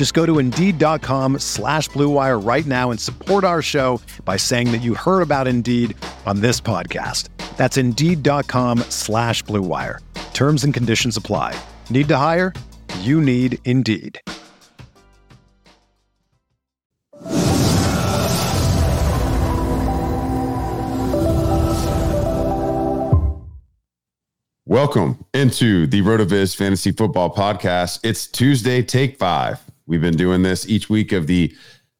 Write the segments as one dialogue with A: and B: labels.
A: Just go to Indeed.com slash BlueWire right now and support our show by saying that you heard about Indeed on this podcast. That's Indeed.com slash BlueWire. Terms and conditions apply. Need to hire? You need Indeed.
B: Welcome into the RotoViz Fantasy Football Podcast. It's Tuesday, take five. We've been doing this each week of the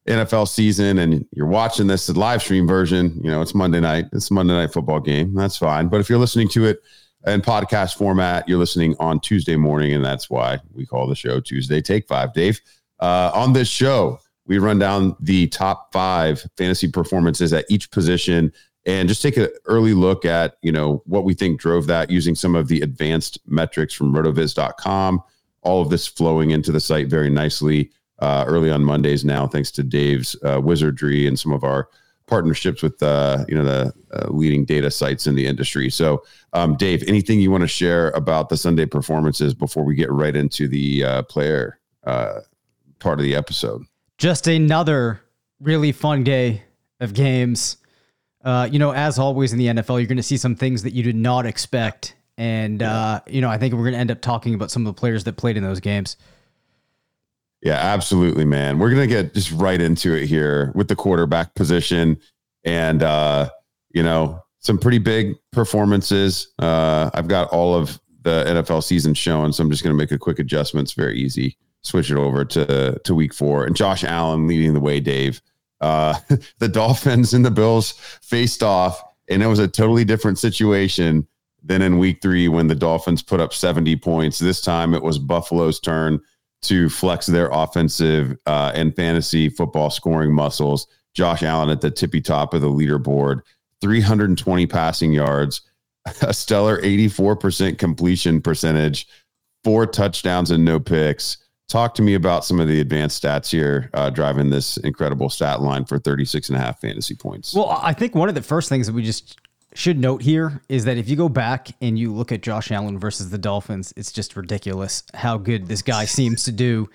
B: NFL season, and you're watching this live stream version. You know, it's Monday night. It's Monday night football game. That's fine. But if you're listening to it in podcast format, you're listening on Tuesday morning, and that's why we call the show Tuesday Take Five. Dave, uh, on this show, we run down the top five fantasy performances at each position and just take an early look at you know what we think drove that using some of the advanced metrics from rotoviz.com all of this flowing into the site very nicely uh, early on mondays now thanks to dave's uh, wizardry and some of our partnerships with uh, you know the uh, leading data sites in the industry so um, dave anything you want to share about the sunday performances before we get right into the uh, player uh, part of the episode
C: just another really fun day of games you know, as always in the NFL, you're going to see some things that you did not expect. And, uh, you know, I think we're going to end up talking about some of the players that played in those games.
B: Yeah, absolutely, man. We're going to get just right into it here with the quarterback position and, uh, you know, some pretty big performances. Uh, I've got all of the NFL season shown, so I'm just going to make a quick adjustment. It's very easy. Switch it over to, to week four. And Josh Allen leading the way, Dave. Uh, the Dolphins and the Bills faced off, and it was a totally different situation than in week three when the Dolphins put up 70 points. This time it was Buffalo's turn to flex their offensive uh, and fantasy football scoring muscles. Josh Allen at the tippy top of the leaderboard, 320 passing yards, a stellar 84% completion percentage, four touchdowns and no picks talk to me about some of the advanced stats here uh, driving this incredible stat line for 36 and a half fantasy points
C: well i think one of the first things that we just should note here is that if you go back and you look at josh allen versus the dolphins it's just ridiculous how good this guy seems to do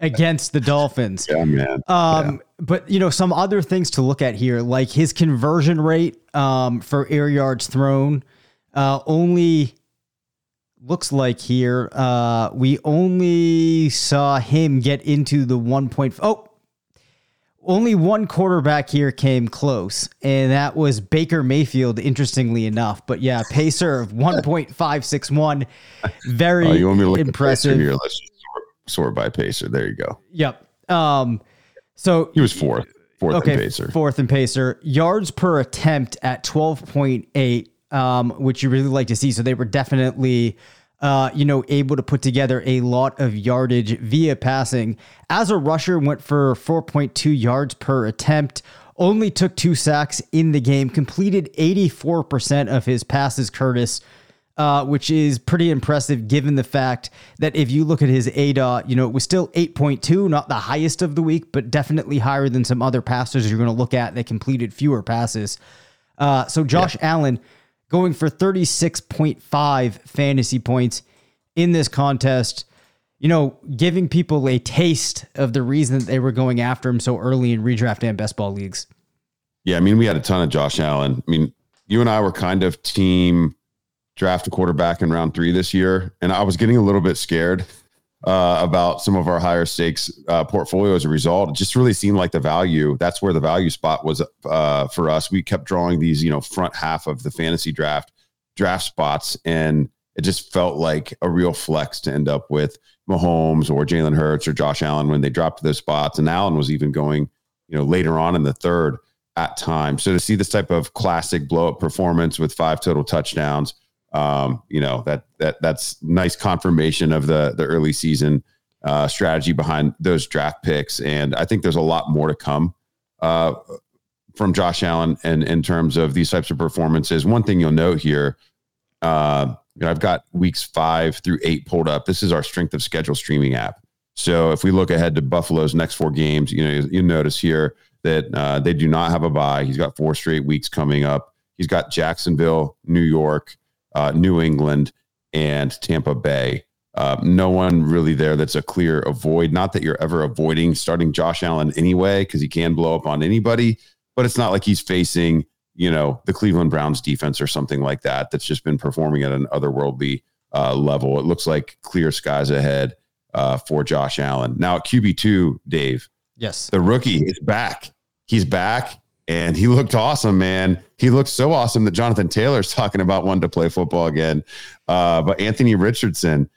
C: against the dolphins
B: yeah man
C: um, yeah. but you know some other things to look at here like his conversion rate um, for air yards thrown uh, only looks like here uh, we only saw him get into the one point. Oh, only one quarterback here came close, and that was Baker Mayfield. Interestingly enough, but yeah, PACR of one point five six one, very oh, you want me to look impressive. Here, let's
B: sort, sort by PACR. There you go.
C: Yep. Um, so
B: he was fourth, fourth okay, and PACR,
C: fourth and PACR. Yards per attempt at twelve point eight um, which you really like to see. So they were definitely, uh, you know, able to put together a lot of yardage via passing. As a rusher, went for 4.2 yards per attempt. Only took two sacks in the game. Completed 84% of his passes, Curtis. Uh, which is pretty impressive given the fact that if you look at his ADOT, you know, it was still 8.2, not the highest of the week, but definitely higher than some other passers you're going to look at that completed fewer passes. Uh, so Josh yeah. Allen, going for 36.5 fantasy points in this contest. You know, giving people a taste of the reason that they were going after him so early in redraft and best ball leagues.
B: Yeah, I mean, we had a ton of Josh Allen. I mean, you and I were kind of team draft a quarterback in round three this year, and I was getting a little bit scared uh, about some of our higher stakes uh, portfolio as a result. It just really seemed like the value. That's where the value spot was uh, for us. We kept drawing these, you know, front half of the fantasy draft draft spots, and it just felt like a real flex to end up with Mahomes or Jalen Hurts or Josh Allen when they dropped those spots. And Allen was even going, you know, later on in the third at times. So to see this type of classic blow up performance with five total touchdowns, um, you know, that that that's nice confirmation of the the early season uh, strategy behind those draft picks. And I think there's a lot more to come uh, from Josh Allen and in terms of these types of performances. One thing you'll note here, uh, you know, I've got weeks five through eight pulled up. This is our strength of schedule streaming app. So if we look ahead to Buffalo's next four games, you know, you notice here that uh, they do not have a bye. He's got four straight weeks coming up. He's got Jacksonville, New York, uh, New England, and Tampa Bay. Uh, no one really there that's a clear avoid. Not that you're ever avoiding starting Josh Allen anyway, because he can blow up on anybody, but it's not like he's facing, you know, the Cleveland Browns defense or something like that that's just been performing at an otherworldly uh, level. It looks like clear skies ahead uh, for Josh Allen. Now at QB2, Dave.
C: Yes.
B: The rookie is back. He's back and he looked awesome, man. He looked so awesome that Jonathan Taylor's talking about wanting to play football again. Uh, but Anthony Richardson,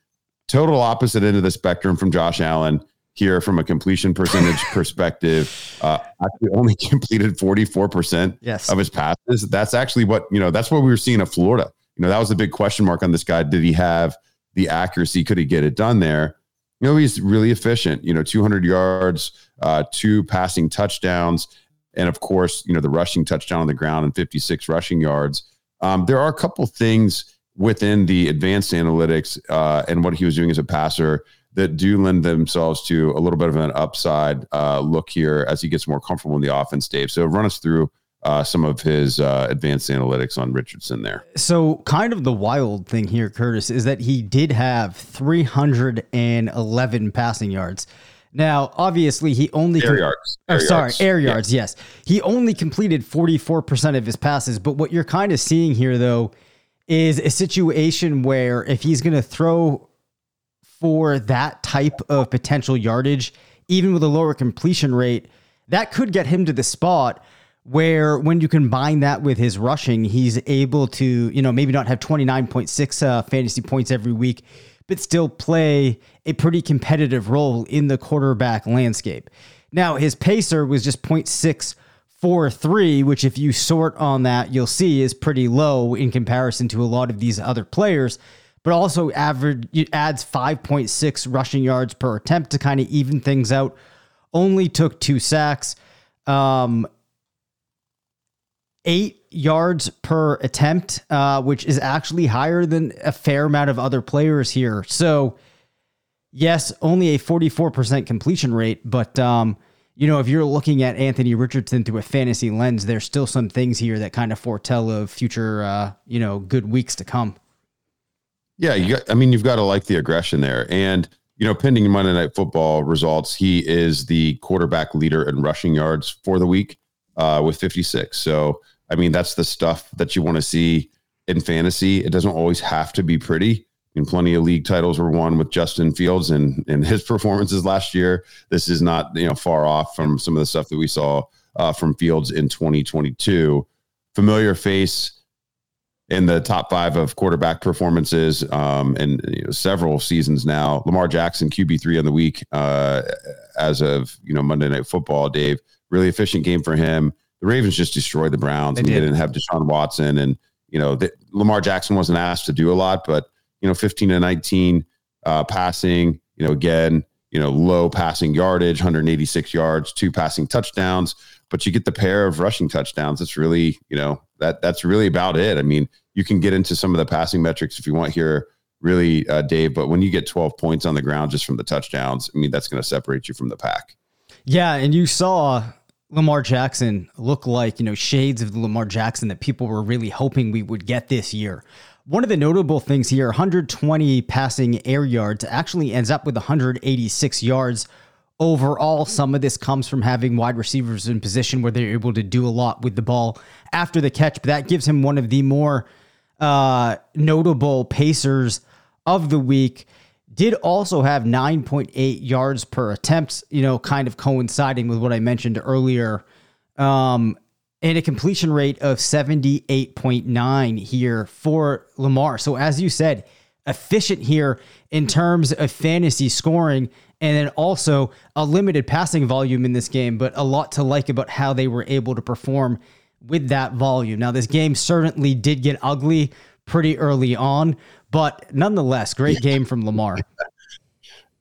B: total opposite end of the spectrum from Josh Allen here from a completion percentage perspective. Uh, actually only completed 44%
C: yes.
B: of his passes. That's actually what, you know, that's what we were seeing at Florida. You know, that was the big question mark on this guy. Did he have the accuracy? Could he get it done there? You know, he's really efficient, you know, 200 yards, uh, two passing touchdowns and of course, you know, the rushing touchdown on the ground and 56 rushing yards. Um, there are a couple things within the advanced analytics uh, and what he was doing as a passer that do lend themselves to a little bit of an upside uh, look here as he gets more comfortable in the offense, Dave. So run us through uh, some of his uh, advanced analytics on Richardson there.
C: So, kind of the wild thing here, Curtis, is that he did have 311 passing yards. Now, obviously, he only
B: air com- yards.
C: Air oh, sorry, yards. air yards. Yeah. Yes, he only completed forty four percent of his passes. But what you're kind of seeing here, though, is a situation where if he's going to throw for that type of potential yardage, even with a lower completion rate, that could get him to the spot where when you combine that with his rushing, he's able to, you know, maybe not have 29.6 uh, fantasy points every week, but still play a pretty competitive role in the quarterback landscape. Now, his PACR was just 0.643, which, if you sort on that, you'll see is pretty low in comparison to a lot of these other players, but also average adds 5.6 rushing yards per attempt to kind of even things out. Only took two sacks. Um, eight yards per attempt, uh, which is actually higher than a fair amount of other players here. So, yes, only a 44% completion rate, but, um, you know, if you're looking at Anthony Richardson through a fantasy lens, there's still some things here that kind of foretell of future, uh, you know, good weeks to come.
B: Yeah, you got, I mean, you've got to like the aggression there. And, you know, pending Monday Night Football results, he is the quarterback leader in rushing yards for the week uh, with 56. So, I mean, that's the stuff that you want to see in fantasy. It doesn't always have to be pretty. I mean, plenty of league titles were won with Justin Fields and and his performances last year. This is not you know far off from some of the stuff that we saw uh, from Fields in 2022. Familiar face in the top five of quarterback performances um, and you know, several seasons now. Lamar Jackson, QB three on the week uh, as of you know Monday Night Football. Dave, really efficient game for him the Ravens just destroyed the Browns. They, and did. they didn't have Deshaun Watson, and you know the, Lamar Jackson wasn't asked to do a lot, but you know, 15 to 19 uh, passing. You know, again, you know, low passing yardage, 186 yards, two passing touchdowns, but you get the pair of rushing touchdowns. It's really, you know, that that's really about it. I mean, you can get into some of the passing metrics if you want here, really, uh, Dave. But when you get 12 points on the ground just from the touchdowns, I mean, that's going to separate you from the pack.
C: Yeah, and you saw Lamar Jackson look like, you know, shades of the Lamar Jackson that people were really hoping we would get this year. One of the notable things here 120 passing air yards actually ends up with 186 yards overall. Some of this comes from having wide receivers in position where they're able to do a lot with the ball after the catch, but that gives him one of the more uh, notable PACRs of the week did also have 9.8 yards per attempt, you know, kind of coinciding with what I mentioned earlier. Um, and a completion rate of 78.9 here for Lamar. So, as you said, efficient here in terms of fantasy scoring and then also a limited passing volume in this game, but a lot to like about how they were able to perform with that volume. Now, this game certainly did get ugly pretty early on, but nonetheless, great game from Lamar.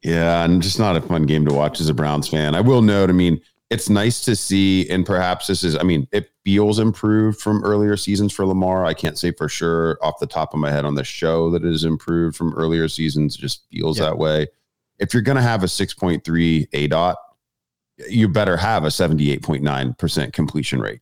B: Yeah, and just not a fun game to watch as a Browns fan. I will note, I mean, it's nice to see, and perhaps this is, I mean, it feels improved from earlier seasons for Lamar. I can't say for sure off the top of my head on the show that it is improved from earlier seasons. It just feels yeah. that way. If you're going to have a 6.3 A dot, you better have a 78.9% completion rate.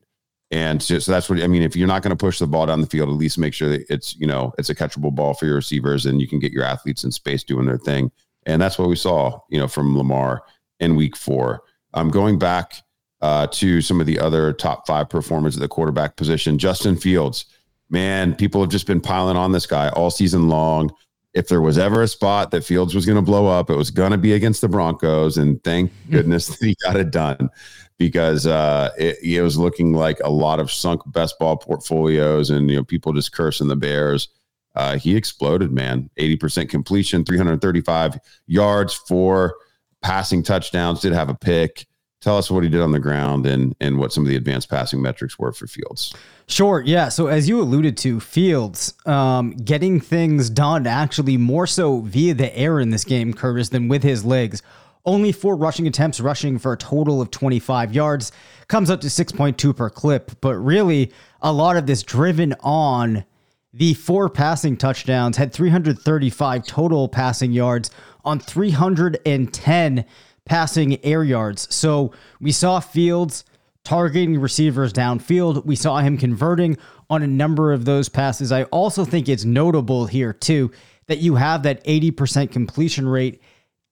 B: And so, so, that's what I mean. If you're not going to push the ball down the field, at least make sure that it's you know it's a catchable ball for your receivers, and you can get your athletes in space doing their thing. And that's what we saw, you know, from Lamar in Week Four. I'm um, going back uh, to some of the other top five performers at the quarterback position. Justin Fields, man, people have just been piling on this guy all season long. If there was ever a spot that Fields was going to blow up, it was going to be against the Broncos, and thank goodness that he got it done because uh, it, it, was looking like a lot of sunk best ball portfolios and you know people just cursing the Bears. Uh, he exploded, man. 80% completion, 335 yards, four passing touchdowns, did have a pick. Tell us what he did on the ground and and what some of the advanced passing metrics were for Fields.
C: Sure, yeah. So as you alluded to, Fields um, getting things done actually more so via the air in this game, Curtis, than with his legs. Only four rushing attempts, rushing for a total of 25 yards. Comes up to 6.2 per clip, but really a lot of this driven on the four passing touchdowns, had 335 total passing yards on 310 passing air yards. So we saw Fields targeting receivers downfield. We saw him converting on a number of those passes. I also think it's notable here, too, that you have that 80% completion rate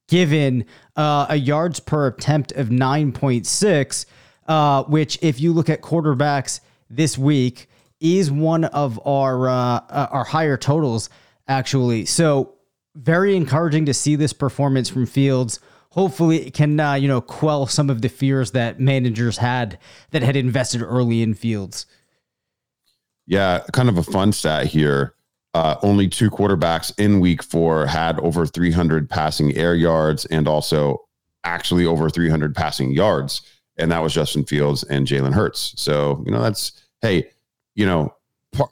C: given uh, a yards per attempt of 9.6, uh, which, if you look at quarterbacks this week, is one of our uh, uh, our higher totals actually. So very encouraging to see this performance from Fields. Hopefully, it can uh, you know quell some of the fears that managers had that had invested early in Fields.
B: Yeah, kind of a fun stat here. Uh, only two quarterbacks in week four had over 300 passing air yards and also actually over 300 passing yards. And that was Justin Fields and Jalen Hurts. So, you know, that's, hey, you know,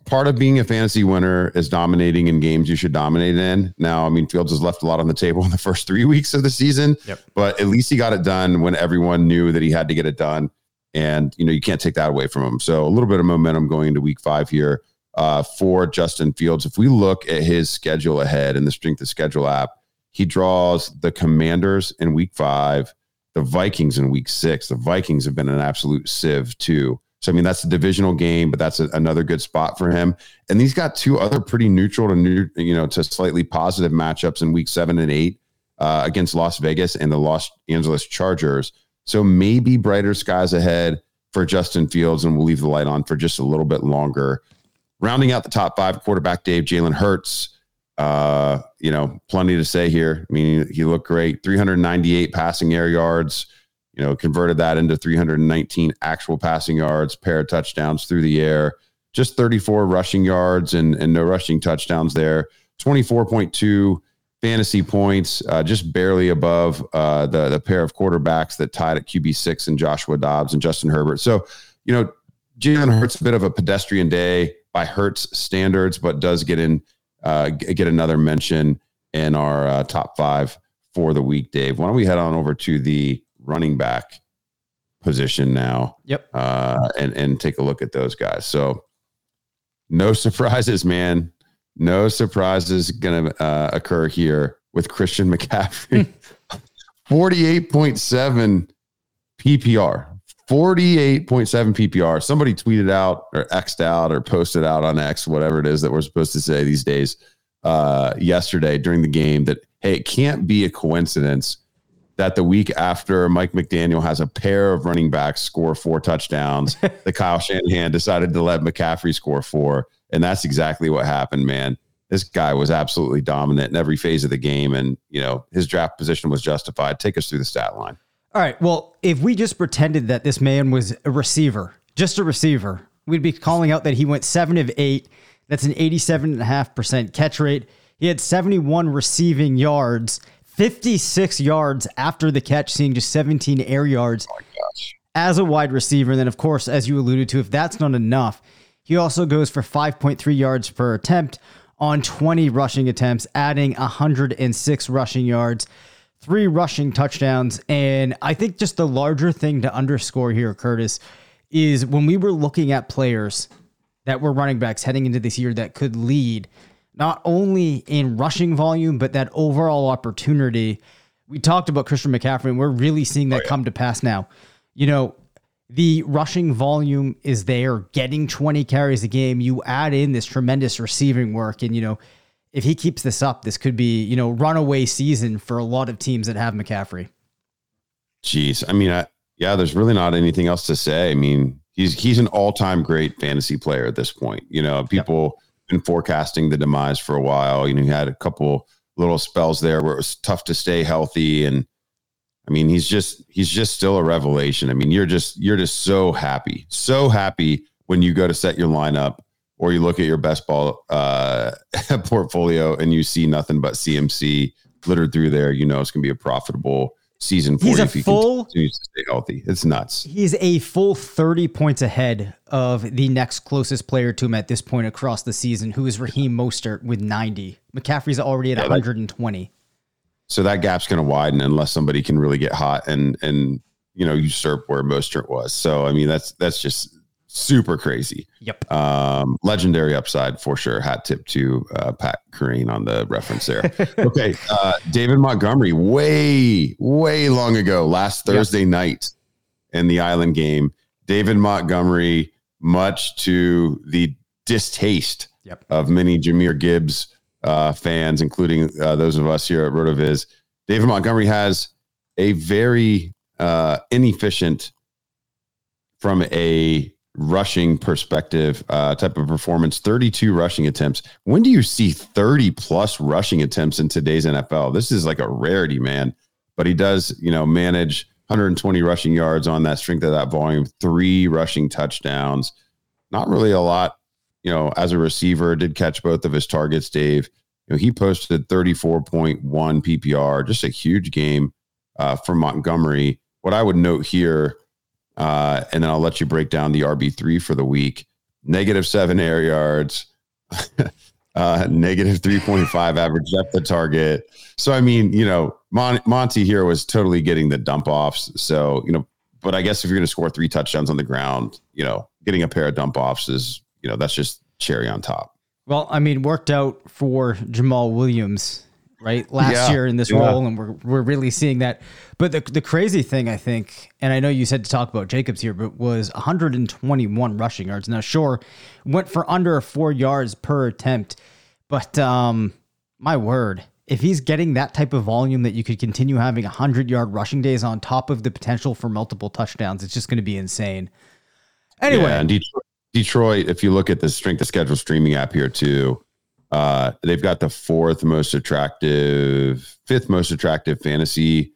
B: part of being a fantasy winner is dominating in games you should dominate in. Now, I mean, Fields has left a lot on the table in the first three weeks of the season, yep. but at least he got it done when everyone knew that he had to get it done. And, you know, you can't take that away from him. So a little bit of momentum going into week five here uh, for Justin Fields. If we look at his schedule ahead in the strength of schedule app, he draws the Commanders in week five, the Vikings in week six. The Vikings have been an absolute sieve too. So I mean that's a divisional game, but that's a, another good spot for him. And he's got two other pretty neutral to new, you know, to slightly positive matchups in week seven and eight uh, against Las Vegas and the Los Angeles Chargers. So maybe brighter skies ahead for Justin Fields, and we'll leave the light on for just a little bit longer. Rounding out the top five, quarterback Dave Jalen Hurts. Uh, you know, plenty to say here. I mean, he looked great. 398 passing air yards you know, converted that into 319 actual passing yards, pair of touchdowns through the air, just 34 rushing yards and, and no rushing touchdowns there, 24.2 fantasy points, uh, just barely above uh, the, the pair of quarterbacks that tied at QB6 and Joshua Dobbs and Justin Herbert. So, you know, Jalen Hurts a bit of a pedestrian day by Hurts standards, but does get in, uh, get another mention in our uh, top five for the week, Dave. Why don't we head on over to the running back position now.
C: Yep.
B: Uh, and and take a look at those guys. So no surprises, man. No surprises going to uh, occur here with Christian McCaffrey. 48.7 PPR. 48.7 PPR. Somebody tweeted out or X'd out or posted out on X, whatever it is that we're supposed to say these days, uh, yesterday during the game that, hey, it can't be a coincidence that the week after Mike McDaniel has a pair of running backs score four touchdowns, the Kyle Shanahan decided to let McCaffrey score four. And that's exactly what happened, man. This guy was absolutely dominant in every phase of the game. And, you know, his draft position was justified. Take us through the stat line.
C: All right. Well, if we just pretended that this man was a receiver just a receiver. We'd be calling out that he went seven of eight. That's an 87.5% catch rate. He had 71 receiving yards, 56 yards after the catch, seeing just 17 air yards
B: Oh
C: as a wide receiver. And then, of course, as you alluded to, if that's not enough, he also goes for 5.3 yards per attempt on 20 rushing attempts, adding 106 rushing yards, three rushing touchdowns. And I think just the larger thing to underscore here, Curtis, is when we were looking at players that were running backs heading into this year that could lead not only in rushing volume, but that overall opportunity. We talked about Christian McCaffrey, and we're really seeing that oh, come to pass now. You know, the rushing volume is there, getting 20 carries a game. You add in this tremendous receiving work, and, you know, if he keeps this up, this could be, you know, runaway season for a lot of teams that have McCaffrey.
B: Jeez. I mean, I, yeah, there's really not anything else to say. I mean, he's he's an all-time great fantasy player at this point. You know, people been forecasting the demise for a while. You know, he had a couple little spells there where it was tough to stay healthy and I mean, he's just he's just still a revelation. I mean, you're just you're just so happy. So happy when you go to set your lineup or you look at your best ball uh, portfolio and you see nothing but CMC littered through there, you know it's going to be a profitable season for
C: He's
B: you
C: a
B: if he
C: full-
B: continues to stay healthy. It's nuts.
C: He's a full 30 points ahead of the next closest player to him at this point across the season, who is Raheem Mostert with 90. McCaffrey's already at
B: Yeah, that-
C: 120.
B: So that gap's going to widen unless somebody can really get hot and and you know usurp where Mostert was. So I mean that's that's just super crazy.
C: Yep.
B: Um, legendary upside for sure. Hat tip to uh, Pat Kerrane on the reference there. okay, uh, David Montgomery, way way long ago, last Thursday night in the Island game. David Montgomery, much to the distaste
C: Yep.
B: of many Jahmyr Gibbs uh, fans, including uh, those of us here at RotoViz. David Montgomery has a very uh, inefficient, from a rushing perspective, uh, type of performance. 32 rushing attempts. When do you see 30 plus rushing attempts in today's NFL? This is like a rarity, man. But he does, you know, manage 120 rushing yards on that strength of that volume, three rushing touchdowns. Not really a lot you know, as a receiver, did catch both of his targets, Dave. You know, he posted 34.1 PPR, just a huge game uh, for Montgomery. What I would note here, uh, and then I'll let you break down the RB3 for the week negative seven air yards, uh, negative 3.5 average depth of target. So, I mean, you know, Mon- Monty here was totally getting the dump offs. So, you know, but I guess if you're going to score three touchdowns on the ground, you know, getting a pair of dump offs is you know that's just cherry on top.
C: Well, I mean, worked out for Jamaal Williams, right? Last
B: Yeah,
C: year in this
B: yeah.
C: role, and we're we're really seeing that. But the the crazy thing, I think, and I know you said to talk about Jacobs here, but was 121 rushing yards. Now, sure, went for under four yards per attempt, but um, my word, if he's getting that type of volume that you could continue having 100 yard rushing days on top of the potential for multiple touchdowns, it's just going to be insane. Anyway,
B: Yeah, and Detroit, Detroit, if you look at the strength of schedule streaming app here too, uh, they've got the fourth most attractive, fifth most attractive fantasy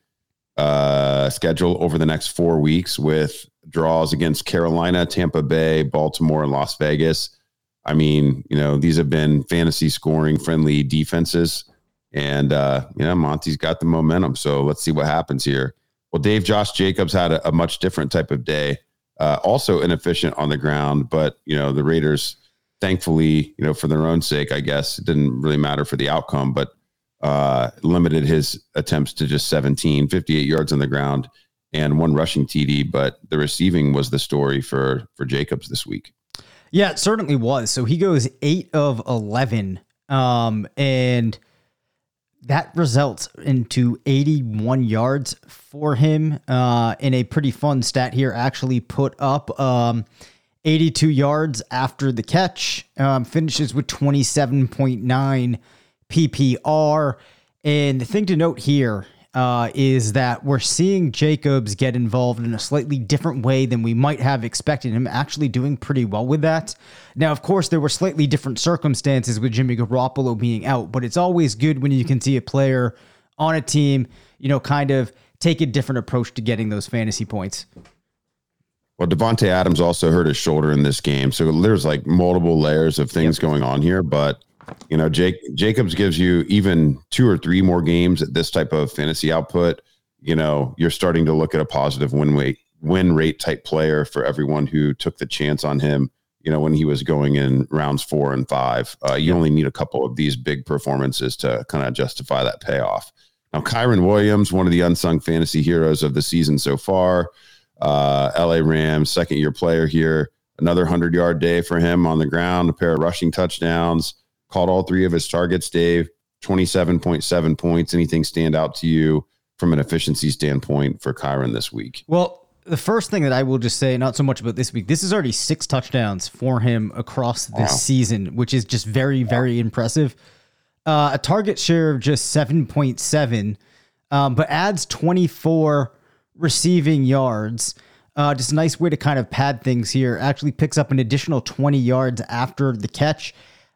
B: uh, schedule over the next four weeks with draws against Carolina, Tampa Bay, Baltimore, and Las Vegas. I mean, you know, these have been fantasy scoring friendly defenses. And, uh, you know, Monty's got the momentum. So let's see what happens here. Well, Dave Josh Jacobs had a, a much different type of day uh, also inefficient on the ground. But you know, the Raiders, thankfully, you know, for their own sake, I guess it didn't really matter for the outcome, but uh, limited his attempts to just 17, 58 yards on the ground, and one rushing TD. But the receiving was the story for for Jacobs this week.
C: Yeah, it certainly was. So he goes eight of eleven, um, and that results into eighty-one yards for him. Uh, in a pretty fun stat here, actually put up um, eighty-two yards after the catch. Um, finishes with twenty-seven point nine PPR. And the thing to note here uh, is that we're seeing Jacobs get involved in a slightly different way than we might have expected him, actually doing pretty well with that. Now, of course, there were slightly different circumstances with Jimmy Garoppolo being out, but it's always good when you can see a player on a team, you know, kind of take a different approach to getting those fantasy points.
B: Well, Davante Adams also hurt his shoulder in this game, so there's like multiple layers of things yep. going on here. But you know, Jake Jacobs gives you even two or three more games at this type of fantasy output. You know, you're starting to look at a positive win rate win rate type player for everyone who took the chance on him. You know, when he was going in rounds four and five, uh, you only need a couple of these big performances to kind of justify that payoff. Now, Kyren Williams, one of the unsung fantasy heroes of the season so far, uh, LA Rams, second year player here, another 100 yard day for him on the ground, a pair of rushing touchdowns, caught all three of his targets, Dave, 27.7 points. Anything stand out to you from an efficiency standpoint for Kyren this week?
C: Well, the first thing that I will just say, not so much about this week, this is already six touchdowns for him across this wow. season, which is just very, very impressive. Uh, a target share of just 7.7, um, but adds 24 receiving yards. Uh, just a nice way to kind of pad things here. Actually picks up an additional 20 yards after the catch.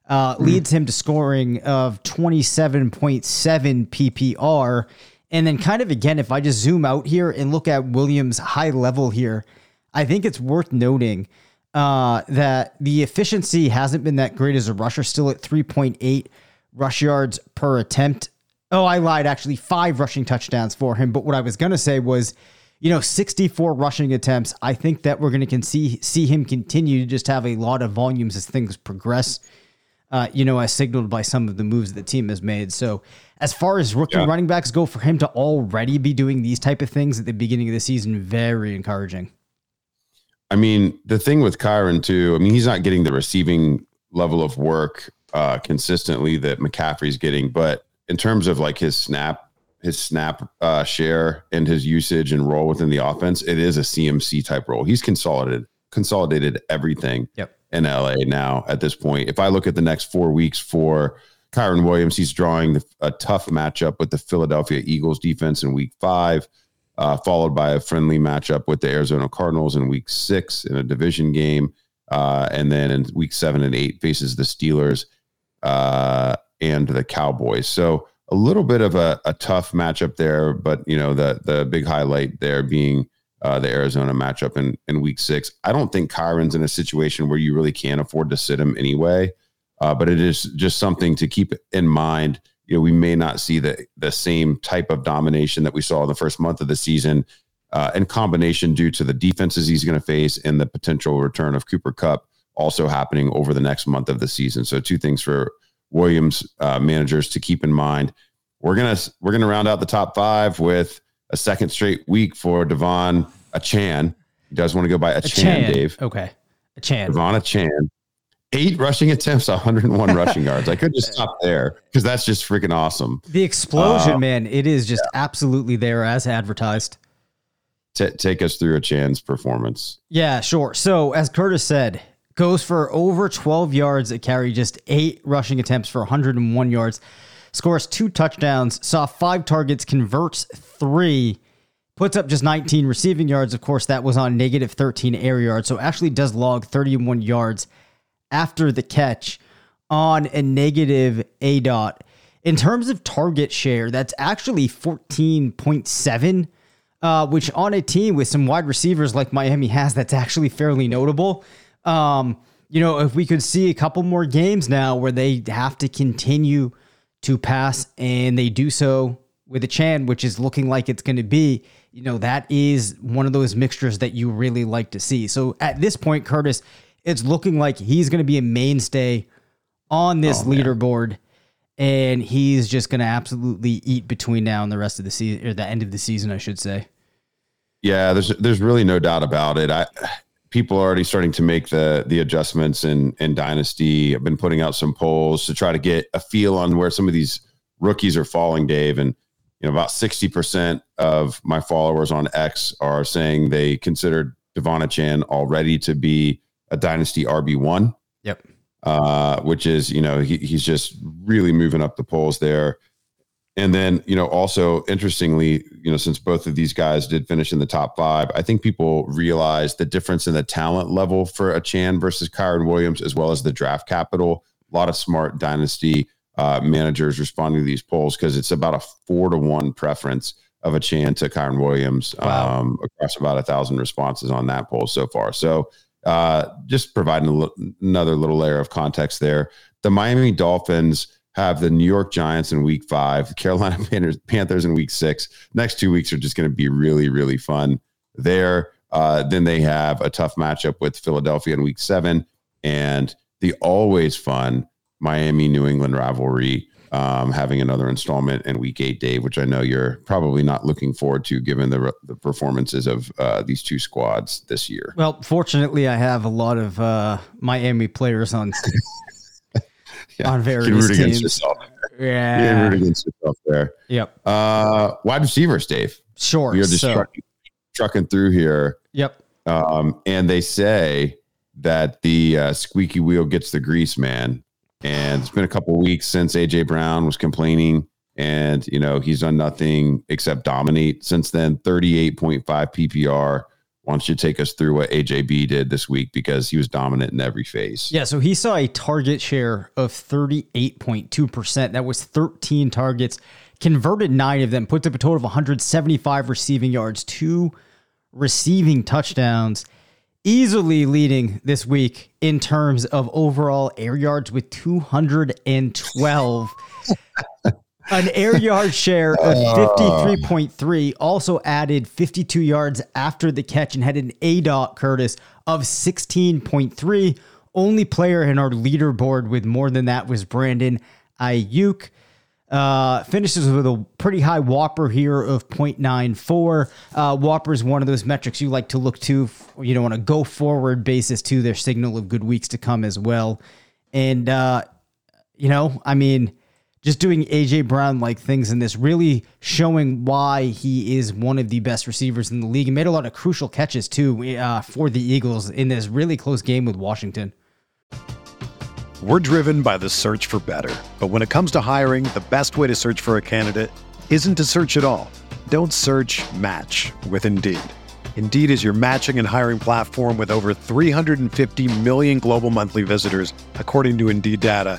C: Uh, mm. Leads him to scoring of 27.7 PPR and then, kind of again, if I just zoom out here and look at Williams' high level here, I think it's worth noting uh, that the efficiency hasn't been that great as a rusher, still at 3.8 rush yards per attempt. Oh, I lied. Actually, five rushing touchdowns for him. But what I was going to say was, you know, 64 rushing attempts. I think that we're going to see see him continue to just have a lot of volumes as things progress uh, you know, as signaled by some of the moves the team has made. So, as far as rookie yeah. running backs go, for him to already be doing these type of things at the beginning of the season, very encouraging.
B: I mean, the thing with Kyren too, I mean, he's not getting the receiving level of work uh, consistently that McCaffrey's getting, but in terms of like his snap, his snap uh, share and his usage and role within the offense, it is a CMC type role. He's consolidated consolidated everything.
C: Yep
B: in LA now at this point. If I look at the next four weeks for Kyren Williams, he's drawing a tough matchup with the Philadelphia Eagles defense in week five, uh, followed by a friendly matchup with the Arizona Cardinals in week six in a division game. Uh, and then in week seven and eight faces the Steelers uh, and the Cowboys. So a little bit of a, a tough matchup there, but you know the the big highlight there being uh, the Arizona matchup in, in week six. I don't think Kyren's in a situation where you really can't afford to sit him anyway, uh, but it is just something to keep in mind. You know, we may not see the the same type of domination that we saw in the first month of the season, uh, in combination due to the defenses he's going to face and the potential return of Cooper Kupp, also happening over the next month of the season. So, two things for Williams uh, managers to keep in mind. We're gonna we're gonna round out the top five with a second straight week for De'Von Achane. He does want to go by a Chan, Dave.
C: Okay. Achane.
B: De'Von Achane. Eight rushing attempts, 101 rushing yards. I could just stop there because that's just freaking awesome.
C: The explosion, uh, man, it is just yeah. absolutely there as advertised.
B: T- take us through Achane's performance.
C: Yeah, sure. So, as Curtis said, goes for over 12 yards at carry, just eight rushing attempts for 101 yards scores two touchdowns, saw five targets, converts three, puts up just 19 receiving yards. Of course, that was on negative 13 air yards. So actually does log 31 yards after the catch on a negative A dot. In terms of target share, that's actually 14.7, uh, which on a team with some wide receivers like Miami has, that's actually fairly notable. Um, you know, if we could see a couple more games now where they have to continue to pass, and they do so with Achane, which is looking like it's going to be. You know, that is one of those mixtures that you really like to see. So at this point, Curtis, it's looking like he's going to be a mainstay on this oh, leaderboard. And he's just going to absolutely eat between now and the rest of the season, or the end of the season, I should say.
B: Yeah, there's there's really no doubt about it. I people are already starting to make the the adjustments in in dynasty. I've been putting out some polls to try to get a feel on where some of these rookies are falling dave. And you know about 60% of my followers on x are saying they considered De'Von Achane already to be a dynasty rb1
C: yep.
B: Uh, which is you know he, he's just really moving up the polls there and then, you know, also interestingly, you know, since both of these guys did finish in the top five, I think people realize the difference in the talent level for Achane versus Kyren Williams, as well as the draft capital. A lot of smart dynasty uh, managers responding to these polls because it's about a four to one preference of Achane to Kyren Williams
C: Wow.
B: um, across about a thousand responses on that poll so far. So uh, just providing a another little layer of context there. The Miami Dolphins have the New York Giants in week five, Carolina Panthers, Panthers in week six. Next two weeks are just going to be really, really fun there. Uh, then they have a tough matchup with Philadelphia in week seven and the always fun Miami New England rivalry. Um, having another installment in week eight, Dave, which I know you're probably not looking forward to given the, the performances of uh, these two squads this year.
C: Well, fortunately, I have a lot of uh, Miami players on
B: Yeah.
C: on
B: You
C: various
B: root against
C: teams.
B: yourself. You can
C: Yeah.
B: root against yourself there.
C: Yep.
B: Uh, wide receivers, Dave.
C: Sure.
B: You're just
C: So,
B: trucking, trucking through here.
C: yep.
B: Um, and they say that the uh, squeaky wheel gets the grease, man. And it's been a couple weeks since AJ Brown was complaining, and you know he's done nothing except dominate since then. Thirty-eight point five PPR. Why don't you take us through what AJB did this week because he was dominant in every phase.
C: Yeah, so he saw a target share of 38.2%. That was 13 targets, converted nine of them, puts up a total of 175 receiving yards, two receiving touchdowns, easily leading this week in terms of overall air yards with 212. An air yard share of 53.3 also added 52 yards after the catch and had an ADOT Curtis of 16.3. Only player in our leaderboard with more than that was Brandon Aiyuk. Uh, finishes with a pretty high WOPR here of 0.94. Uh, WOPR is one of those metrics you like to look to, you know, on a go forward basis to their signal of good weeks to come as well. And, uh, you know, I mean, just doing AJ Brown like things in this, really showing why he is one of the best receivers in the league and made a lot of crucial catches too uh, for the Eagles in this really close game with Washington.
A: We're driven by the search for better. But when it comes to hiring, the best way to search for a candidate isn't to search at all. Don't search match with Indeed. Indeed is your matching and hiring platform with over 350 million global monthly visitors, according to Indeed data,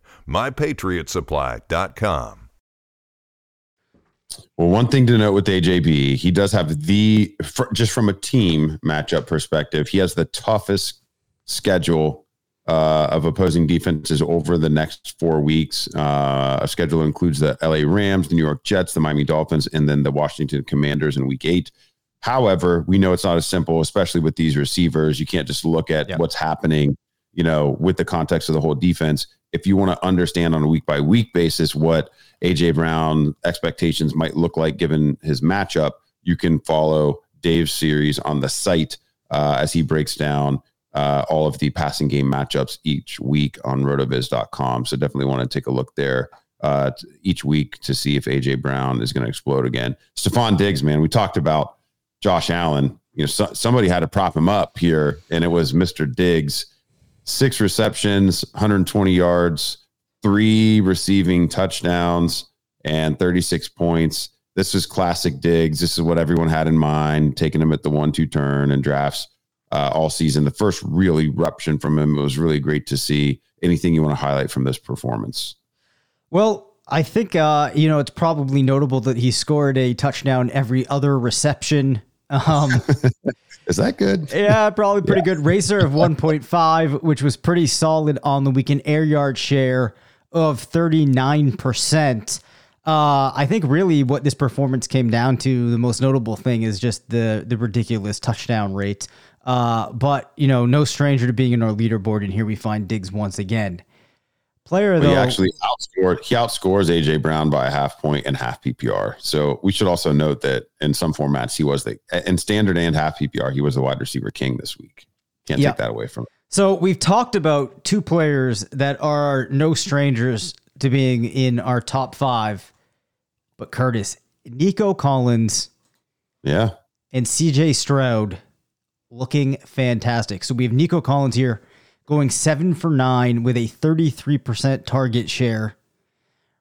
D: mypatriotsupply.com.
B: Well, one thing to note with AJB, he does have the fr- just from a team matchup perspective, he has the toughest schedule uh, of opposing defenses over the next four weeks. Uh, a schedule includes the LA Rams, the New York Jets, the Miami Dolphins, and then the Washington Commanders in Week Eight. However, we know it's not as simple, especially with these receivers. You can't just look at
C: Yep.
B: what's happening, you know, with the context of the whole defense. If you want to understand on a week by week basis what AJ Brown expectations might look like given his matchup, you can follow Dave's series on the site uh, as he breaks down uh, all of the passing game matchups each week on rotoviz.com. So definitely want to take a look there uh, each week to see if AJ Brown is going to explode again. Stefon Diggs, man, we talked about Josh Allen. You know, so, somebody had to prop him up here, and it was Mr. Diggs. Six receptions, 120 yards, three receiving touchdowns, and 36 points. This is classic Diggs. This is what everyone had in mind, taking him at the one-two turn and drafts uh, all season. The first real eruption from him it was really great to see. Anything you want to highlight from this performance?
C: Well, I think uh, you know it's probably notable that he scored a touchdown every other reception. Um,
B: Is that good?
C: yeah, probably pretty yeah. good. RACR of 1.5, which was pretty solid on the weekend. Air yard share of 39%. Uh, I think really what this performance came down to, the most notable thing is just the the ridiculous touchdown rate. Uh, but you know, no stranger to being in our leaderboard, and here we find Diggs once again. Player though,
B: he actually outscored. He outscores AJ Brown by a half point and half PPR. So we should also note that in some formats he was the in standard and half PPR he was the wide receiver king this week. Can't take that away from. Him.
C: So we've talked about two players that are no strangers to being in our top five, but Curtis, Nico Collins,
B: yeah,
C: and CJ Stroud looking fantastic. So we have Nico Collins here going seven for nine with a 33% target share,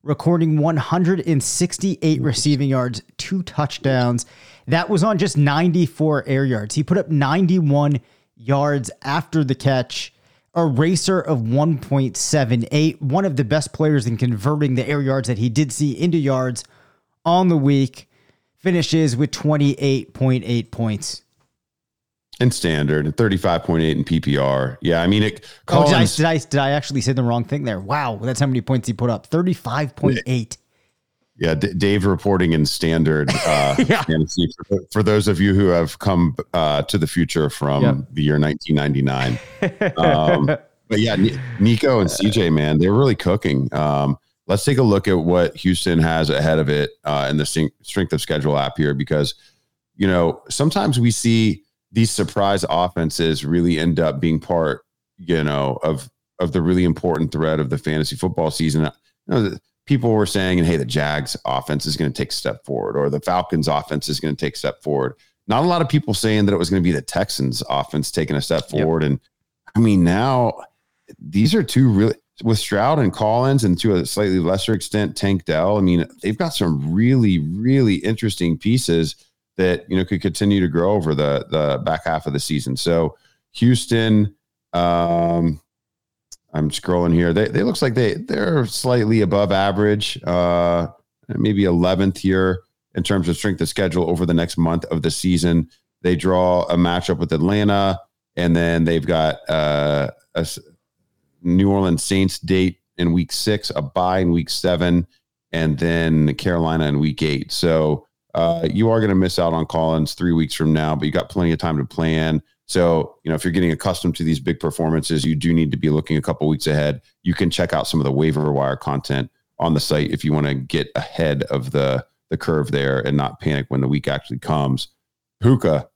C: recording 168 receiving yards, two touchdowns. That was on just 94 air yards. He put up 91 yards after the catch, a RACR of 1.78, one of the best players in converting the air yards that he did see into yards on the week. Finishes with 28.8 points
B: in standard, and 35.8 in PPR. Yeah, I mean, it.
C: Collins, oh, did I, did I, did I actually say the wrong thing there? Wow, that's how many points he put up 35.8.
B: Yeah, D- Dave reporting in standard uh, yeah. fantasy for, for, those of you who have come uh, to the future from yep. the year 1999. um, but yeah, Nico and CJ, man, they're really cooking. Um, let's take a look at what Houston has ahead of it uh, in the strength of schedule app here, because you know sometimes we see these surprise offenses really end up being part, you know, of of the really important thread of the fantasy football season. Uh, you know, people were saying, and hey, the Jags offense is going to take a step forward, or the Falcons offense is going to take a step forward. Not a lot of people saying that it was going to be the Texans offense taking a step forward. Yep. And I mean, now these are two really with Stroud and Collins, and to a slightly lesser extent, Tank Dell. I mean, they've got some really, really interesting pieces that you know could continue to grow over the the back half of the season. So Houston, um, I'm scrolling here. They they looks like they they're slightly above average, uh, maybe 11th here in terms of strength of schedule over the next month of the season. They draw a matchup with Atlanta, and then they've got uh, a New Orleans Saints date in week six, a bye in week seven, and then Carolina in week eight. So uh, you are going to miss out on Collins three weeks from now, but you got plenty of time to plan. So, you know, if you're getting accustomed to these big performances, you do need to be looking a couple weeks ahead. You can check out some of the waiver wire content on the site if you want to get ahead of the the curve there and not panic when the week actually comes. Puka,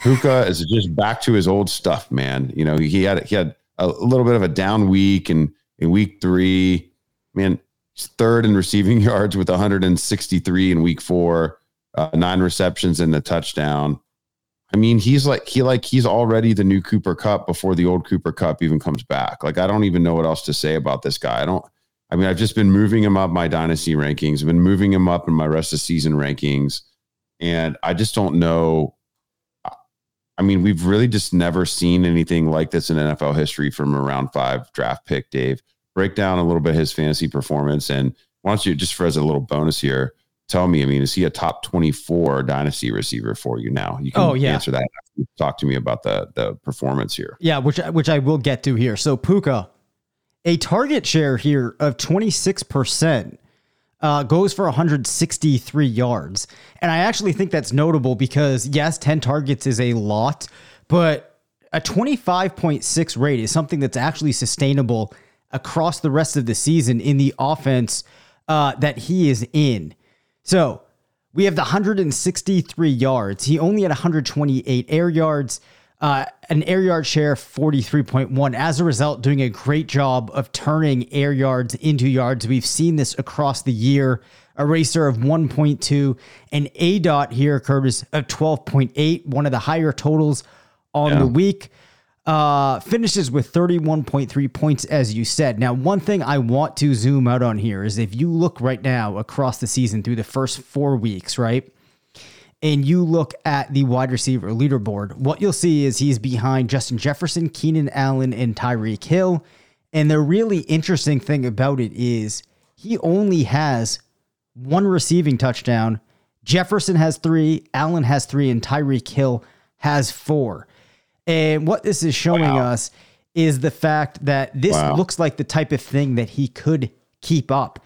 B: Puka is just back to his old stuff, man. You know, he had he had a little bit of a down week and in week three, man, He's third in receiving yards with 163 in week four, uh, nine receptions and the touchdown. I mean, he's like he like he's already the new Cooper Kupp before the old Cooper Kupp even comes back. Like I don't even know what else to say about this guy. I don't. I mean, I've just been moving him up my dynasty rankings. I've been moving him up in my rest of season rankings, and I just don't know. I mean, we've really just never seen anything like this in NFL history from a round five draft pick, Dave break down a little bit his fantasy performance. And why don't you, just for as a little bonus here, tell me, I mean, is he a top 24 dynasty receiver for you now? You can
C: oh, yeah.
B: answer that. Talk to me about the, the performance here.
C: Yeah, which, which I will get to here. So Puka, a target share here of 26%. Uh, goes for 163 yards. And I actually think that's notable because, yes, 10 targets is a lot, but a 25.6 rate is something that's actually sustainable across the rest of the season in the offense uh, that he is in. So we have the 163 yards. He only had 128 air yards. uh, an air yard share 43.1. As a result, doing a great job of turning air yards into yards. We've seen this across the year. A RACR of 1.2, an aDOT here, Curtis, of 12.8, one of the higher totals on yeah. the week. Uh, finishes with 31.3 points, as you said. Now, one thing I want to zoom out on here is if you look right now across the season through the first four weeks, right? And you look at the wide receiver leaderboard, what you'll see is he's behind Justin Jefferson, Keenan Allen, and Tyreek Hill. And the really interesting thing about it is he only has one receiving touchdown. Jefferson has three, Allen has three, and Tyreek Hill has four. And what this is showing wow. us is the fact that this wow. looks like the type of thing that he could keep up.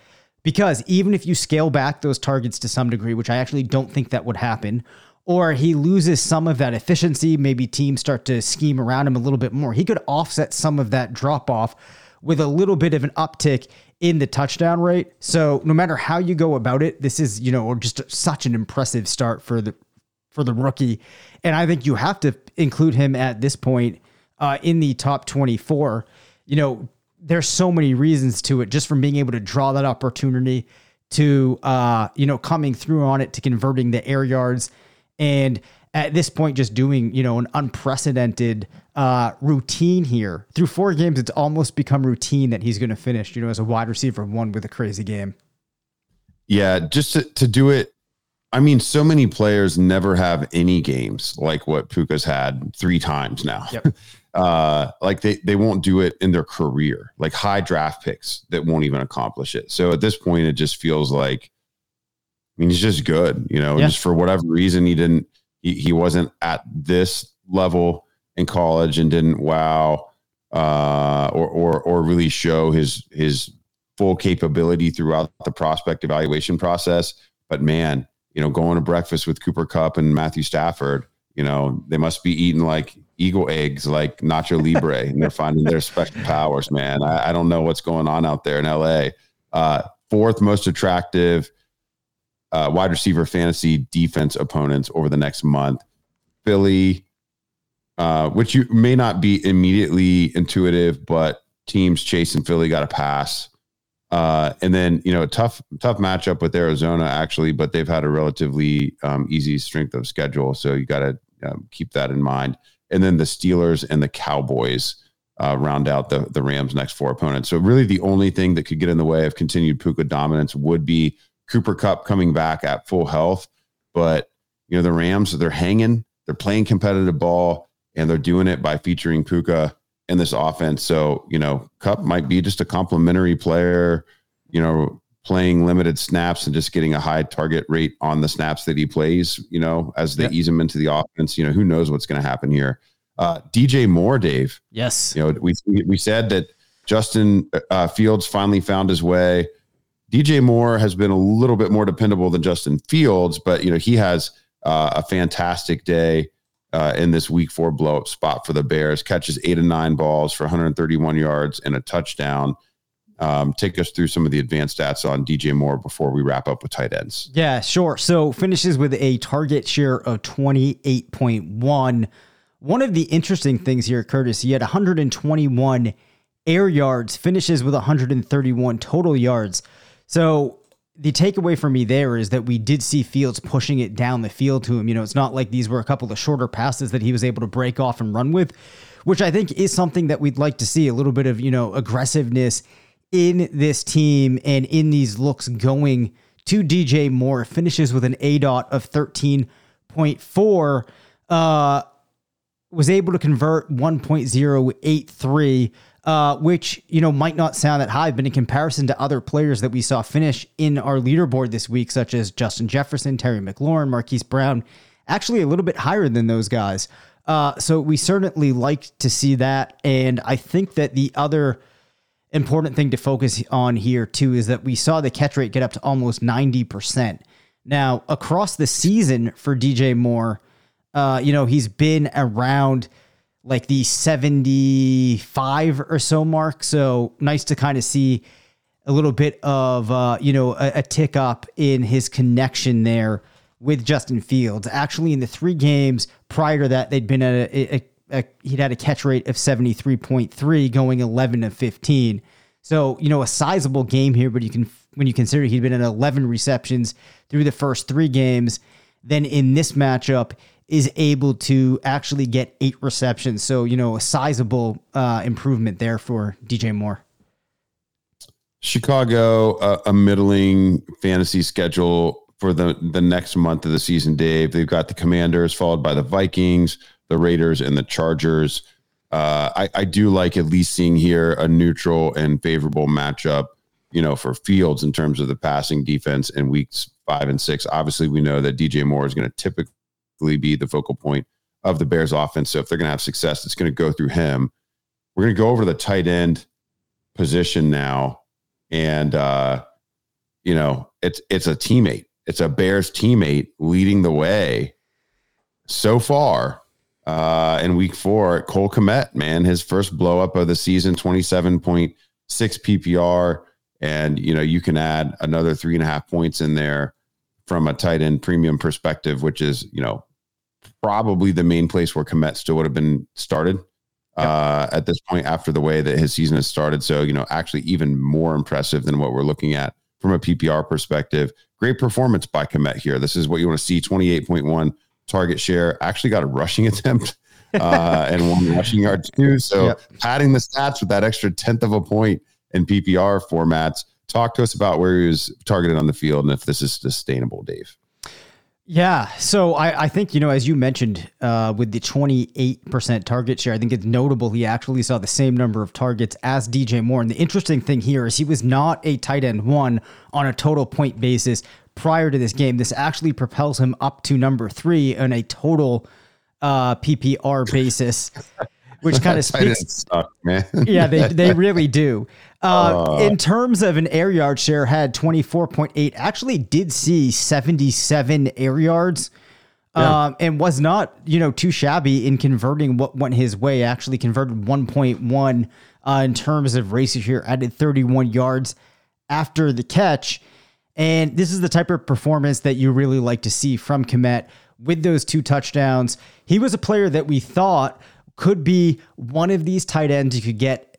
C: Because even if you scale back those targets to some degree, which I actually don't think that would happen, or he loses some of that efficiency, maybe teams start to scheme around him a little bit more, he could offset some of that drop off with a little bit of an uptick in the touchdown rate. So no matter how you go about it, this is, you know, just such an impressive start for the for the rookie. And I think you have to include him at this point uh, in the top 24. You know, there's so many reasons to it just from being able to draw that opportunity to, uh, you know, coming through on it to converting the air yards. And at this point, just doing, you know, an unprecedented uh, routine here. Through four games, it's almost become routine that he's going to finish, you know, as a wide receiver one with a crazy game.
B: Yeah, just to, to do it I mean, so many players never have any games like what Puka's had three times now. Yep. Uh, like they, they won't do it in their career, like high draft picks that won't even accomplish it. So at this point, it just feels like, I mean, he's just good, you know, yeah. just for whatever reason, he didn't, he, he wasn't at this level in college and didn't wow, uh, or, or, or really show his, his full capability throughout the prospect evaluation process. But man, you know, going to breakfast with Cooper Kupp and Matthew Stafford, you know, they must be eating like eagle eggs, like Nacho Libre, and they're finding their special powers, man. I, I, don't know what's going on out there in LA. Uh, fourth most attractive uh, wide receiver fantasy defense opponents over the next month. Philly, uh, which you may not be immediately intuitive, but teams chasing Philly got to pass. Uh, and then you know a tough tough matchup with Arizona actually, but they've had a relatively um, easy strength of schedule, so you got to um, keep that in mind. And then the Steelers and the Cowboys uh, round out the the Rams' next four opponents. So really, the only thing that could get in the way of continued Puka dominance would be Cooper Kupp coming back at full health. But you know the Rams, they're hanging, they're playing competitive ball, and they're doing it by featuring Puka in this offense. So, you know, Kupp might be just a complementary player, you know, playing limited snaps and just getting a high target rate on the snaps that he plays, you know, as they yeah. ease him into the offense. You know, who knows what's going to happen here. Uh, DJ Moore, Dave.
C: Yes.
B: You know, we, we said that Justin uh, Fields finally found his way. DJ Moore has been a little bit more dependable than Justin Fields, but, you know, he has uh, a fantastic day uh, in this week four blow up spot for the Bears. Catches eight and nine balls for 131 yards and a touchdown. Um, take us through some of the advanced stats on DJ Moore before we wrap up with tight ends.
C: Yeah, sure. So finishes with a target share of 28.1. One of the interesting things here, Curtis, he had 121 air yards, finishes with 131 total yards. So the takeaway for me there is that we did see Fields pushing it down the field to him. You know, it's not like these were a couple of shorter passes that he was able to break off and run with, which I think is something that we'd like to see a little bit of, you know, aggressiveness in this team and in these looks going to DJ Moore. Finishes with an aDOT of 13.4. Uh, was able to convert 1.083 uh, which you know might not sound that high, but in comparison to other players that we saw finish in our leaderboard this week, such as Justin Jefferson, Terry McLaurin, Marquise Brown, actually a little bit higher than those guys. Uh, so we certainly like to see that, and I think that the other important thing to focus on here too is that we saw the catch rate get up to almost ninety percent. Now across the season for DJ Moore, uh, you know he's been around like the 75 or so mark. So nice to kind of see a little bit of, uh, you know, a, a, tick up in his connection there with Justin Fields. Actually, in the three games prior to that, they'd been at a, a a, he'd had a catch rate of 73.3 going 11 of 15. So, you know, a sizable game here, but you can when you consider he'd been at 11 receptions through the first 3 games, then in this matchup is able to actually get 8 receptions. So, you know, a sizable uh, improvement there for DJ Moore.
B: Chicago, uh, a middling fantasy schedule for the the next month of the season, Dave. They've got the Commanders, followed by the Vikings, the Raiders, and the Chargers. Uh, I, I do like at least seeing here a neutral and favorable matchup, you know, for Fields in terms of the passing defense in weeks five and six. Obviously, we know that DJ Moore is going to typically be the focal point of the Bears offense. So if they're going to have success, it's going to go through him. We're going to go over the tight end position now. And, uh, you know, it's, it's a teammate it's a Bears teammate leading the way so far uh, in week four. Cole Kmet, man, his first blow up of the season, 27.6 PPR. And, you know, you can add another three and a half points in there from a tight end premium perspective, which is, you know, probably the main place where Kmet still would have been started uh, at this point after the way that his season has started. So, you know, actually even more impressive than what we're looking at from a PPR perspective. Great performance by Kmet here. This is what you want to see 28.1 target share. Actually got a rushing attempt uh, and one rushing yard too. So yep. padding the stats with that extra tenth of a point in PPR formats. Talk to us about where he was targeted on the field and if this is sustainable, Dave.
C: Yeah. So I, I think, you know, as you mentioned, uh, with the 28% target share, I think it's notable he actually saw the same number of targets as DJ Moore. And the interesting thing here is he was not a tight end one on a total point basis prior to this game. This actually propels him up to number three on a total uh, PPR basis. which kind of speaks. Suck, man. yeah, they they really do. Uh, uh, in terms of an air yard share, had twenty four point eight. Actually, did see seventy seven air yards. Yeah. Um, and was not, you know, too shabby in converting what went his way. Actually, converted 1.1 uh, in terms of races here, added 31 yards after the catch. And this is the type of performance that you really like to see from Kmet with those two touchdowns. He was a player that we thought could be one of these tight ends you could get,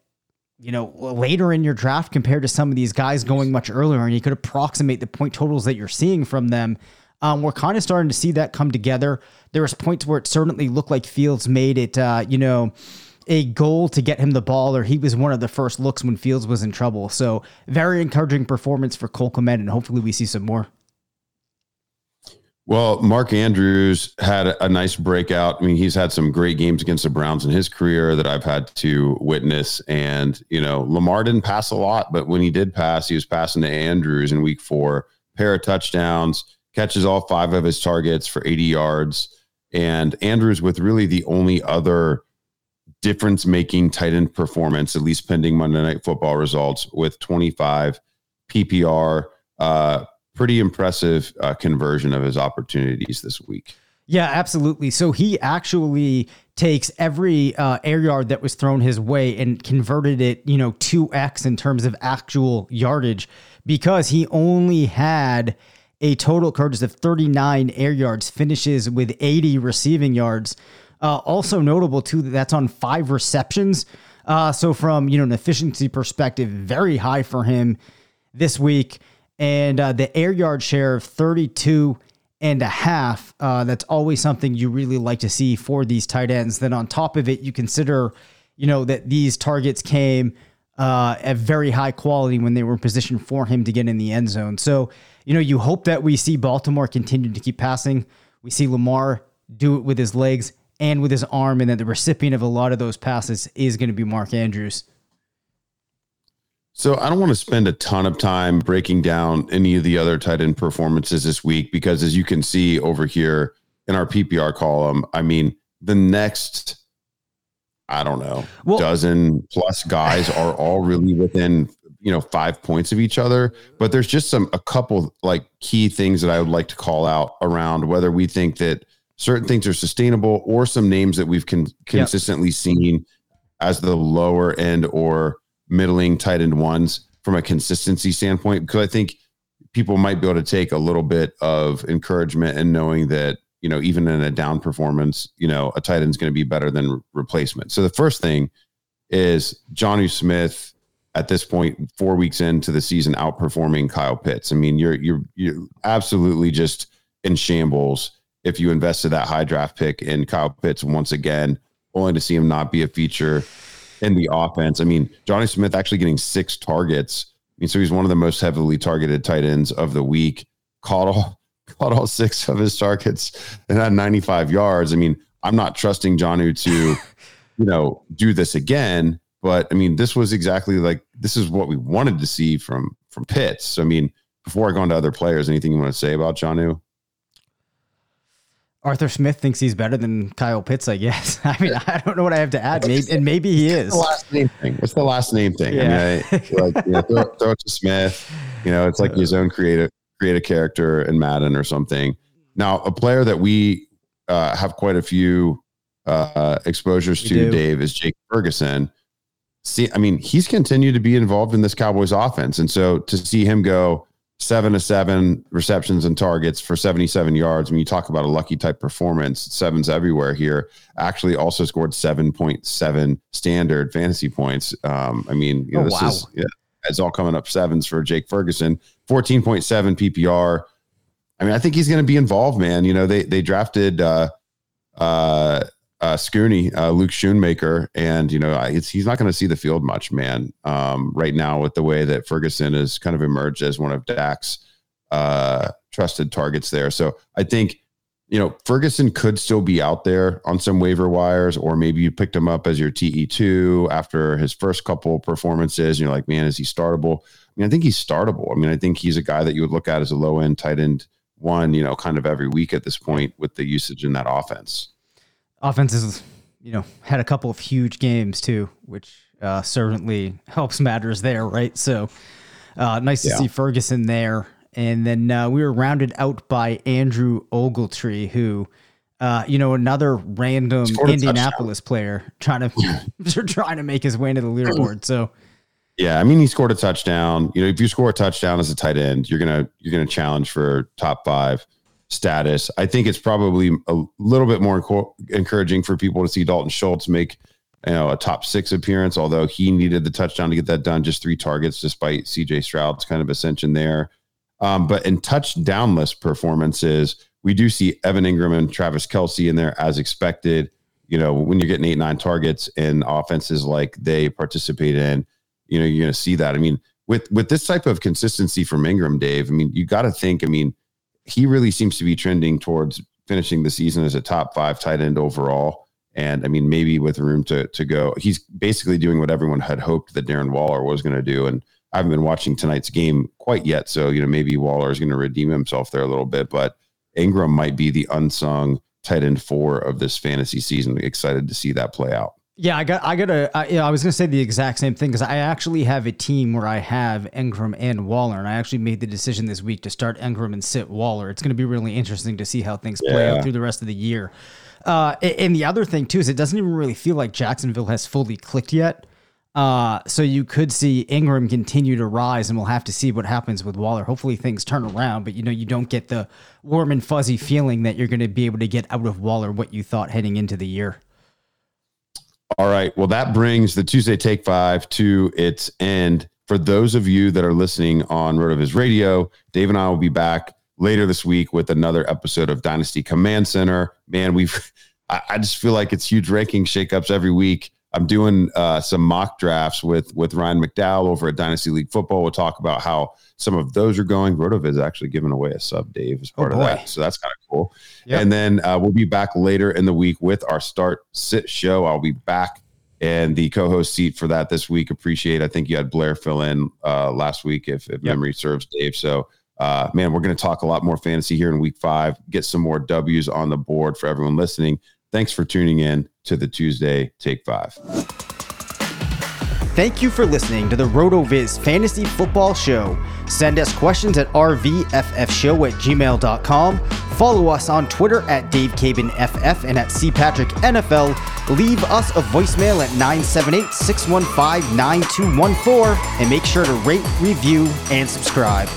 C: you know, later in your draft compared to some of these guys going much earlier, and you could approximate the point totals that you're seeing from them. Um, we're kind of starting to see that come together. There was points where it certainly looked like Fields made it, uh, you know, a goal to get him the ball, or he was one of the first looks when Fields was in trouble. So very encouraging performance for Cole and hopefully we see some more.
B: Well, Mark Andrews had a nice breakout. I mean, he's had some great games against the Browns in his career that I've had to witness. And, you know, Lamar didn't pass a lot, but when he did pass, he was passing to Andrews in week four, pair of touchdowns, catches all five of his targets for 80 yards. And Andrews with really the only other difference making tight end performance, at least pending Monday Night Football results, with 25 PPR. Uh, pretty impressive uh, conversion of his opportunities this week.
C: Yeah, absolutely. So he actually takes every uh, air yard that was thrown his way and converted it, you know, 2x in terms of actual yardage because he only had a total Curtis of 39 air yards, finishes with 80 receiving yards. Uh, also notable too that that's on five receptions. Uh, so from you know an efficiency perspective, very high for him this week and uh, the air yard share of 32 and a half. Uh, that's always something you really like to see for these tight ends. Then on top of it, you consider, you know, that these targets came uh, at very high quality when they were positioned for him to get in the end zone. So, you know, you hope that we see Baltimore continue to keep passing. We see Lamar do it with his legs and with his arm, and that the recipient of a lot of those passes is going to be Mark Andrews.
B: So I don't want to spend a ton of time breaking down any of the other tight end performances this week because as you can see over here in our PPR column, I mean, the next I don't know, well, dozen plus guys are all really within, you know, 5 points of each other, but there's just some a couple like key things that I would like to call out around whether we think that certain things are sustainable or some names that we've con- consistently yep. seen as the lower end or middling tight end ones from a consistency standpoint because I think people might be able to take a little bit of encouragement in knowing that you know, even in a down performance, you know, a tight end's going to be better than replacement. So the first thing is Jonnu Smith at this point, four weeks into the season, outperforming Kyle Pitts. I mean, you're you're you're absolutely just in shambles if you invested that high draft pick in Kyle Pitts once again, only to see him not be a feature in the offense. I mean, Jonnu Smith actually getting six targets. I mean, so he's one of the most heavily targeted tight ends of the week. Caught all caught all six of his targets and had 95 yards. I mean, I'm not trusting Jonnu to, you know, do this again. But I mean, this was exactly like this is what we wanted to see from from Pitts. So, I mean, before I go into other players, anything you want to say about Jonnu?
C: Arthur Smith thinks he's better than Kyle Pitts, I guess. I mean, I don't know what I have to add. Maybe, and maybe he is.
B: the last name thing? What's the last name thing? Yeah. I mean, I, like, you know, throw, throw, it to Smith. You know, it's like his own creative create a character in Madden or something. Now, a player that we uh, have quite a few uh, exposures we to, do. Dave, is Jake Ferguson see, I mean, he's continued to be involved in this Cowboys offense. And so to see him go seven to seven receptions and targets for 77 yards, when you talk about a lucky type performance, sevens everywhere here, actually also scored 7.7 standard fantasy points. Um, I mean, you know, oh, this wow. is, yeah, it's all coming up sevens for Jake Ferguson, 14.7 PPR. I mean, I think he's going to be involved, man. You know, they, they drafted, uh, uh, uh, Scooney, uh, Luke Schoonmaker, and you know he's not going to see the field much, man. Um, right now, with the way that Ferguson has kind of emerged as one of Dak's uh, trusted targets there, so I think you know Ferguson could still be out there on some waiver wires, or maybe you picked him up as your TE two after his first couple performances. And you're like, man, is he startable? I mean, I think he's startable. I mean, I think he's a guy that you would look at as a low end tight end one, you know, kind of every week at this point with the usage in that offense
C: offenses, you know, had a couple of huge games too, which uh, certainly helps matters there, right? So uh, nice to yeah. see Ferguson there. And then uh, we were rounded out by Andrew Ogletree, who, uh, you know, another random Indianapolis player trying to trying to make his way into the leaderboard. So,
B: yeah, I mean, he scored a touchdown. You know, if you score a touchdown as a tight end, you're gonna you're gonna challenge for top five status. I think it's probably a little bit more enco- encouraging for people to see Dalton Schultz make you know a top six appearance, although he needed the touchdown to get that done, just three targets despite CJ Stroud's kind of ascension there. Um, but in touchdownless performances, we do see Evan Engram and Travis Kelce in there as expected. You know, when you're getting eight, nine targets in offenses like they participate in, you know, you're going to see that. I mean, with with this type of consistency from Engram, Dave. I mean, you got to think. I mean, he really seems to be trending towards finishing the season as a top five tight end overall. And I mean, maybe with room to to go, he's basically doing what everyone had hoped that Darren Waller was going to do. And I haven't been watching tonight's game quite yet, so you know maybe Waller is going to redeem himself there a little bit. But Engram might be the unsung tight end four of this fantasy season. Excited to see that play out.
C: Yeah, I got, I got a, I, know, I was going to say the exact same thing because I actually have a team where I have Engram and Waller, and I actually made the decision this week to start Engram and sit Waller. It's going to be really interesting to see how things play yeah. out through the rest of the year. Uh, and the other thing too is it doesn't even really feel like Jacksonville has fully clicked yet. Uh, so you could see Engram continue to rise, and we'll have to see what happens with Waller. Hopefully things turn around, but you know you don't get the warm and fuzzy feeling that you're going to be able to get out of Waller what you thought heading into the year.
B: All right. Well, that brings the Tuesday Take Five to its end. For those of you that are listening on RotoViz Radio, Dave and I will be back later this week with another episode of Dynasty Command Center. Man, we've I, I just feel like it's huge ranking shakeups every week. I'm doing uh, some mock drafts with with Ryan McDowell over at Dynasty League Football. We'll talk about how some of those are going. Rotoviz is actually giving away a sub, Dave, as part oh, of that. So that's kind of cool. Yep. And then uh, we'll be back later in the week with our start sit show. I'll be back in the co-host seat for that this week. Appreciate. I think you had Blair fill in uh, last week, if, if yep. memory serves, Dave. So. Uh, man, we're going to talk a lot more fantasy here in week five, get some more W's on the board for everyone listening. Thanks for tuning in to the Tuesday Take Five.
C: Thank you for listening to the RotoViz Fantasy Football Show. Send us questions at rvffshow at gmail.com. Follow us on Twitter at DaveCabanFF and at CPatrickNFL. Leave us a voicemail at 978 615 9214 and make sure to rate, review, and subscribe.